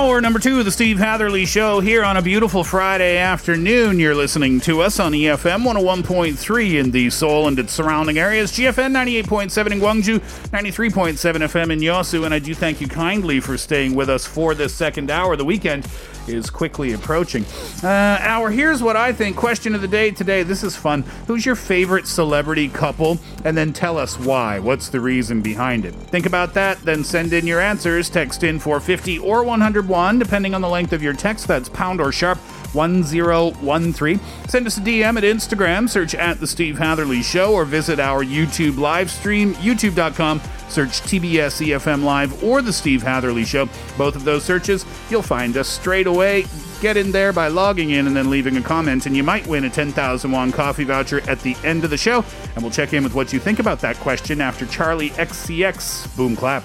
Hour number two of the Steve Hatherley Show here on a beautiful Friday afternoon. You're listening to us on EFM 101.3 in the Seoul and its surrounding areas, GFN 98.7 in Gwangju, 93.7 FM in Yosu, and I do thank you kindly for staying with us for this second hour. Of the weekend is quickly approaching. Uh, hour, here's what I think. Question of the day today. This is fun. Who's your favorite celebrity couple? And then tell us why. What's the reason behind it? Think about that, then send in your answers. Text in 450 or 101, depending on the length of your text. That's pound or sharp 1013. Send us a DM at Instagram, search at The Steve Hatherley Show, or visit our YouTube live stream, youtube.com. Search TBS EFM Live or The Steve Hatherley Show. Both of those searches, you'll find us straight away. Get in there by logging in and then leaving a comment, and you might win a 10,000 won coffee voucher at the end of the show. And we'll check in with what you think about that question after Charli XCX. Boom clap.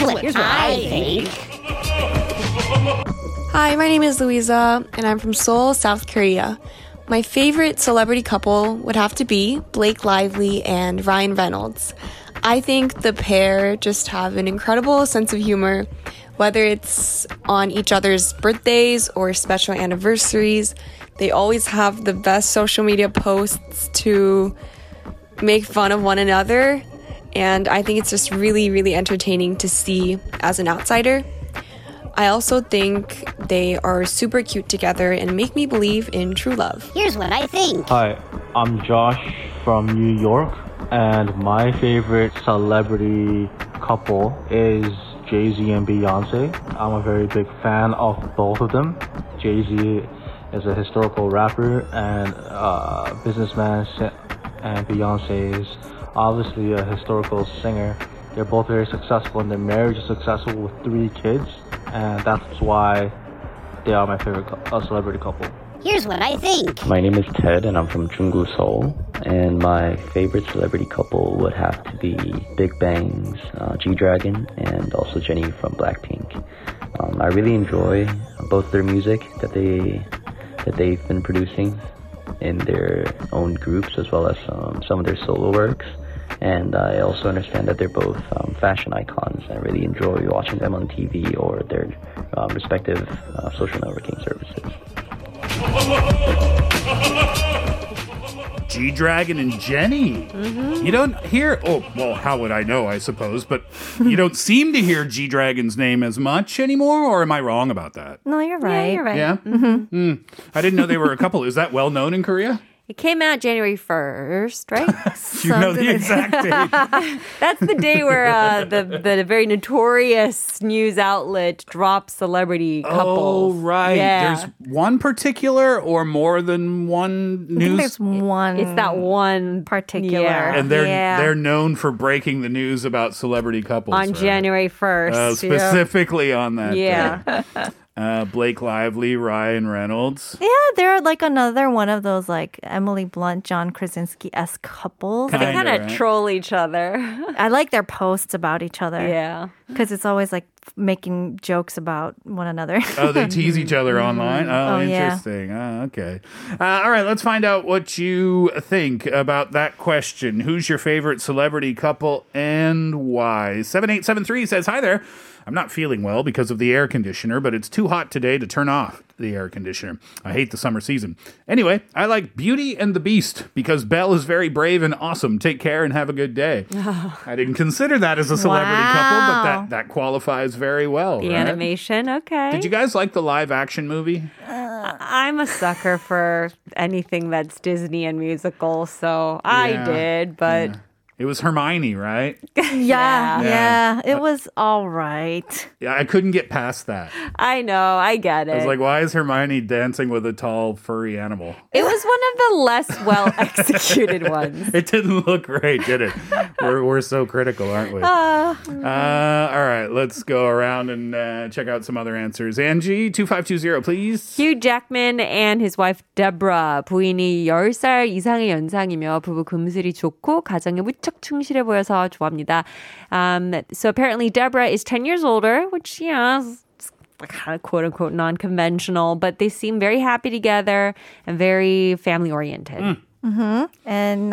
Here's what, here's what I think. Hi, my name is Louisa, and I'm from Seoul, South Korea. My favorite celebrity couple would have to be Blake Lively and Ryan Reynolds. I think the pair just have an incredible sense of humor, whether it's on each other's birthdays or special anniversaries. They always have the best social media posts to make fun of one another, and I think it's just really, really entertaining to see as an outsider. I also think they are super cute together and make me believe in true love. Here's what I think. Hi, I'm Josh from New York, and my favorite celebrity couple is Jay Z and Beyonce. I'm a very big fan of both of them. Jay Z is a historical rapper and uh, businessman, and Beyonce is obviously a historical singer. They're both very successful, and their marriage is successful with three kids, and that's why they are my favorite cou- uh, celebrity couple. Here's what I think. My name is Ted and I'm from Junggu, Seoul. And my favorite celebrity couple would have to be Big Bang's uh, G Dragon and also Jennie from Blackpink. Um, I really enjoy both their music that they that they've been producing in their own groups as well as um, some of their solo works. And I also understand that they're both um, fashion icons. I really enjoy watching them on TV or their um, respective uh, social networking services. G Dragon and Jennie. You don't hear, oh, well, how would I know, I suppose, but you don't seem to hear G Dragon's name as much anymore, or am I wrong about that? No, you're right. you're right. Yeah? Mm-hmm. Mm. I didn't know they were a couple. Is that well known in Korea? It came out January 1st, right? You know the exact date. That's the day where uh, the, the very notorious news outlet drops celebrity couples. Oh, right. Yeah. There's one particular or more than one news. I think there's one. it's that one particular. Yeah. and they're yeah. they're known for breaking the news about celebrity couples on right? January 1st. Uh, yeah. specifically on that. day. Yeah. Uh, Blake Lively, Ryan Reynolds. Yeah, they're like another one of those like Emily Blunt, John Krasinski esque couples. they Kinda, kind of right? troll each other. I like their posts about each other. yeah. Because it's always like making jokes about one another. Oh, they tease each other online. Oh, Oh, yeah. interesting. Oh, okay. Uh, all right, let's find out what you think about that question. Who's your favorite celebrity couple and why? 7873 says, Hi there. I'm not feeling well because of the air conditioner, but it's too hot today to turn off the air conditioner. I hate the summer season. Anyway, I like Beauty and the Beast because Belle is very brave and awesome. Take care and have a good day. I didn't consider that as a celebrity couple, but that, that qualifies very well. The right? animation, okay. Did you guys like the live action movie? I- I'm a sucker for anything that's Disney and musical, so I Yeah. did, but It was Hermione, right? yeah, Yeah. yeah, It was all right. Yeah, I couldn't get past that. I know, I get it. I was like, why is Hermione dancing with a tall, furry animal? it was one of the less well executed ones. It didn't look great, did it? we're, we're so critical, aren't we? Uh, all right, let's go around and uh, check out some other answers. Angie, 2520, please. Hugh Jackman and his wife Deborah 부인이 10살 이상의 연상이며 부부 금슬이 좋고 가정에 무척 충실해 보여서 좋아합니다. Um, so apparently Deborah is 10 years older, which, you know, is kind of quote unquote non-conventional, but they seem very happy together and very family oriented. Mm-hmm. And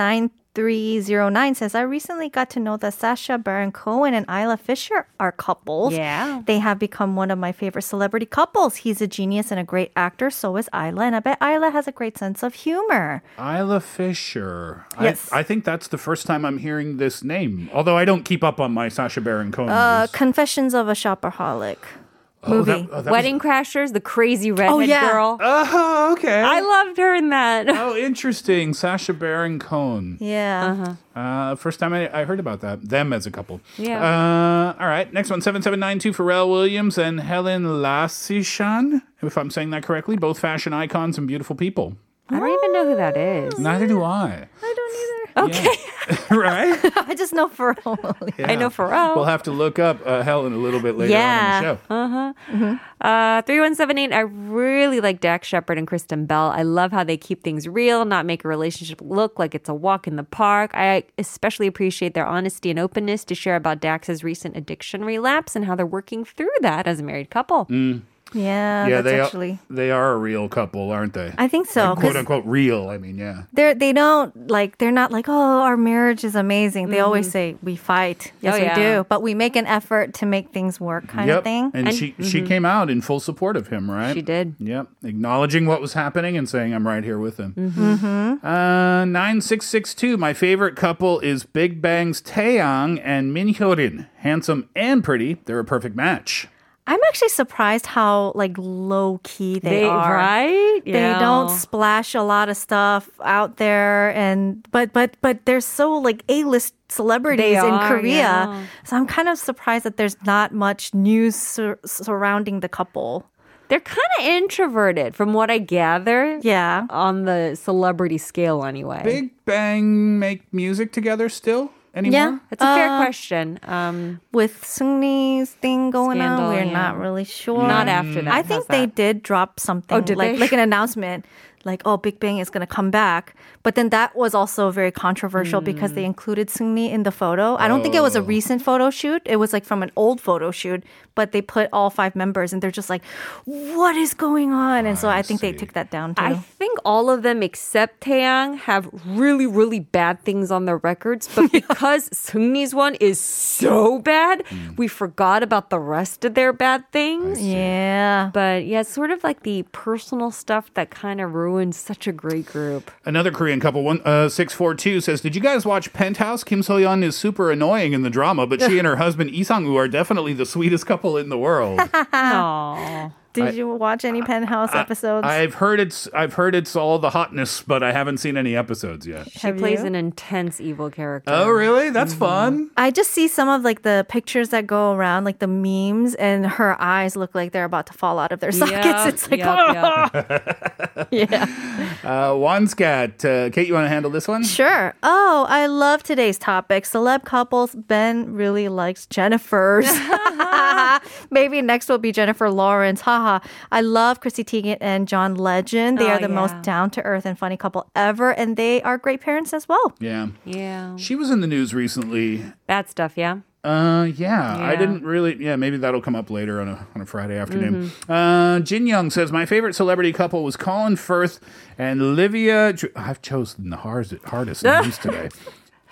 9309 says, I recently got to know that Sacha Baron Cohen and Isla Fisher are couples. Yeah. They have become one of my favorite celebrity couples. He's a genius and a great actor. So is Isla. And I bet Isla has a great sense of humor. Isla Fisher. Yes. I, I think that's the first time I'm hearing this name, although I don't keep up on my Sacha Baron Cohen Uh. Confessions of a Shopaholic Oh, that- movie. oh, that Wedding Crashers, the crazy redhead Oh, yeah. girl. Oh, okay. I loved her in that. Oh, interesting. Sacha Baron Cohen. yeah. Uh huh. first time I, I heard about that. Them as a couple. Yeah. Uh, all right. Next one, 7792, Pharrell Williams and Helen Lasichanh, if I'm saying that correctly. Both fashion icons and beautiful people. I don't even know who that is. Neither do I. I don't either. Okay. right? I just know Pharrell Williams. Yeah. I know Pharrell. We'll have to look up uh, Helen a little bit later yeah. on in the show. Uh-huh. Uh 3178, I really like Dax Shepard and Kristen Bell. I love how they keep things real, not make a relationship look like it's a walk in the park. I especially appreciate their honesty and openness to share about Dax's recent addiction relapse and how they're working through that as a married couple. Yeah, yeah, that's they actually. are, they are a real couple, aren't they? I think so. Like, 'cause quote unquote real. I mean, yeah. They're they don't like they're not like oh our marriage is amazing. They always say we fight. Yes, Oh, we yeah. do, but we make an effort to make things work, kind yep. of thing. And, she she came out in full support of him, right? She did. Yep. Acknowledging what was happening and saying, I'm right here with him. Mm-hmm. Uh, 9662. My favorite couple is Big Bang's Taeyang and Min Hyorin. Handsome and pretty. They're a perfect match. I'm actually surprised how like low key they, They- are. right? Yeah. They don't splash a lot of stuff out there, and but but but they're so like A list celebrities They in are, Korea. yeah. So I'm kind of surprised that there's not much news sur- surrounding the couple. They're kind of introverted from what I gather. Yeah. On the celebrity scale, anyway. Big Bang make music together still anymore? Yeah. That's a fair Uh, question. Um, With Seungri's thing going Scandal, on, we're yeah. not really sure. Not after that. I think they did drop something Oh, did like they? like an announcement like oh Big Bang is going to come back. But then that was also very controversial because Mm. they included Seungri in the photo. I don't think it was a Oh. recent photo shoot. It was like from an old photo shoot, but they put all five members and they're just like what is going on? And so I, think they took that down too. I think all of them except Taeyang have really, really bad things on their records. But because Seungri's one is so bad, we forgot about the rest of their bad things. yeah. But yeah, it's sort of like the personal stuff that kind of ruined such a great group. Another Korean couple, one uh, six four two says, "Did you guys watch Penthouse? Kim So Yeon is super annoying in the drama, but she and her husband Lee Sang Woo are definitely the sweetest couple in the world." Aww. Did I- you watch any Penthouse episodes? I've heard it's I've heard it's all the hotness, but I haven't seen any episodes yet. She Have plays you? an intense evil character. Oh, really? That's fun. I just see some of like the pictures that go around, like the memes, and her eyes look like they're about to fall out of their sockets. Yup, it's like, yup, yup. yeah. Uh, one scat. Uh, Kate, you want to handle this one? Sure. Oh, I love today's topic. Celeb couples. Ben really likes Jennifer's. Maybe next will be Jennifer Lawrence. Haha. I love Chrissy Teigen and John Legend. They Oh, are the most down to earth and funny couple ever, and they are great parents as well. Yeah. Yeah. She was in the news recently. Bad stuff, yeah? Uh, yeah, I didn't really. Yeah, maybe that'll come up later on a on a Friday afternoon. Uh, Jin Young says my favorite celebrity couple was Colin Firth and Olivia. Ju- I've chosen the hardest hardest names today.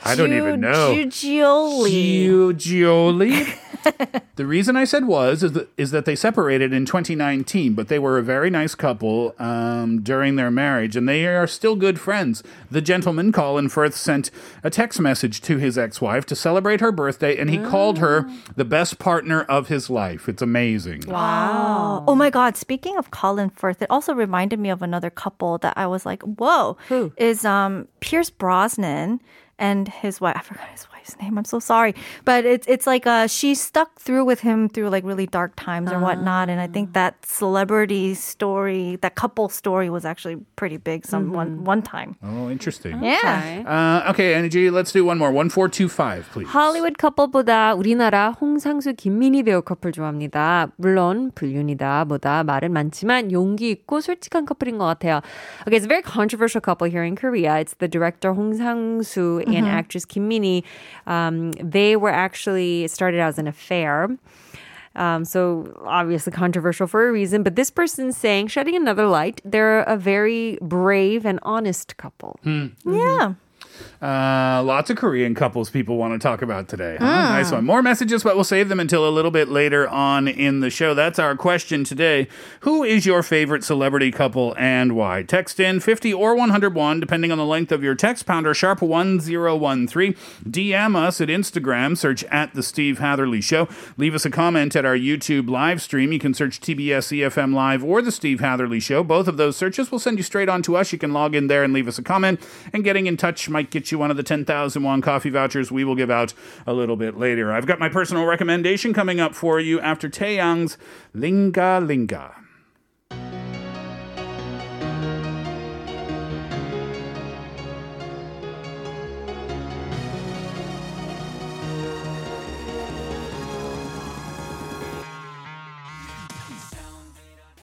I don't even know. Giuggioli. Giuggioli. the reason I said was is that, is that they separated in 2019, but they were a very nice couple um, during their marriage, and they are still good friends. The gentleman, Colin Firth, sent a text message to his ex-wife to celebrate her birthday, and he called her the best partner of his life. It's amazing. Wow. Oh my God. Speaking of Colin Firth, it also reminded me of another couple that I was like, whoa. Who? Is um Pierce Brosnan and his wife. I forgot his wife's name. I'm so sorry. But it's it's like uh she stuck through with him through like really dark times or whatnot. And I think that celebrity story, that couple story was actually pretty big some one one time. Oh, interesting. Yeah. Uh, okay, Energy, let's do one more. 1425, please. 할리우드 커플보다 우리나라 홍상수 김민희 배우 커플 좋아합니다. 물론 불륜이다 보다 말은 많지만 용기 있고 솔직한 커플인 것 같아요. Okay, it's a very controversial couple here in Korea. It's the director 홍상 수 and actress Kim Min-hee. Um, they were actually started out as an affair. Um, so obviously controversial for a reason, but this person's saying, shedding another light, they're a very brave and honest couple. Yeah. Uh, lots of Korean couples people want to talk about today. Huh? Nice one. More messages, but we'll save them until a little bit later on in the show. That's our question today. Who is your favorite celebrity couple and why? Text in 50 or 101, depending on the length of your text, pounder sharp 1013. DM us at Instagram, search at The Steve Hatherley Show. Leave us a comment at our YouTube live stream. You can search TBS EFM Live or The Steve Hatherley Show. Both of those searches will send you straight on to us. You can log in there and leave us a comment. And getting in touch might get you one of the 10,000 won coffee vouchers we will give out a little bit later. I've got my personal recommendation coming up for you after Taeyang's Ringa Linga.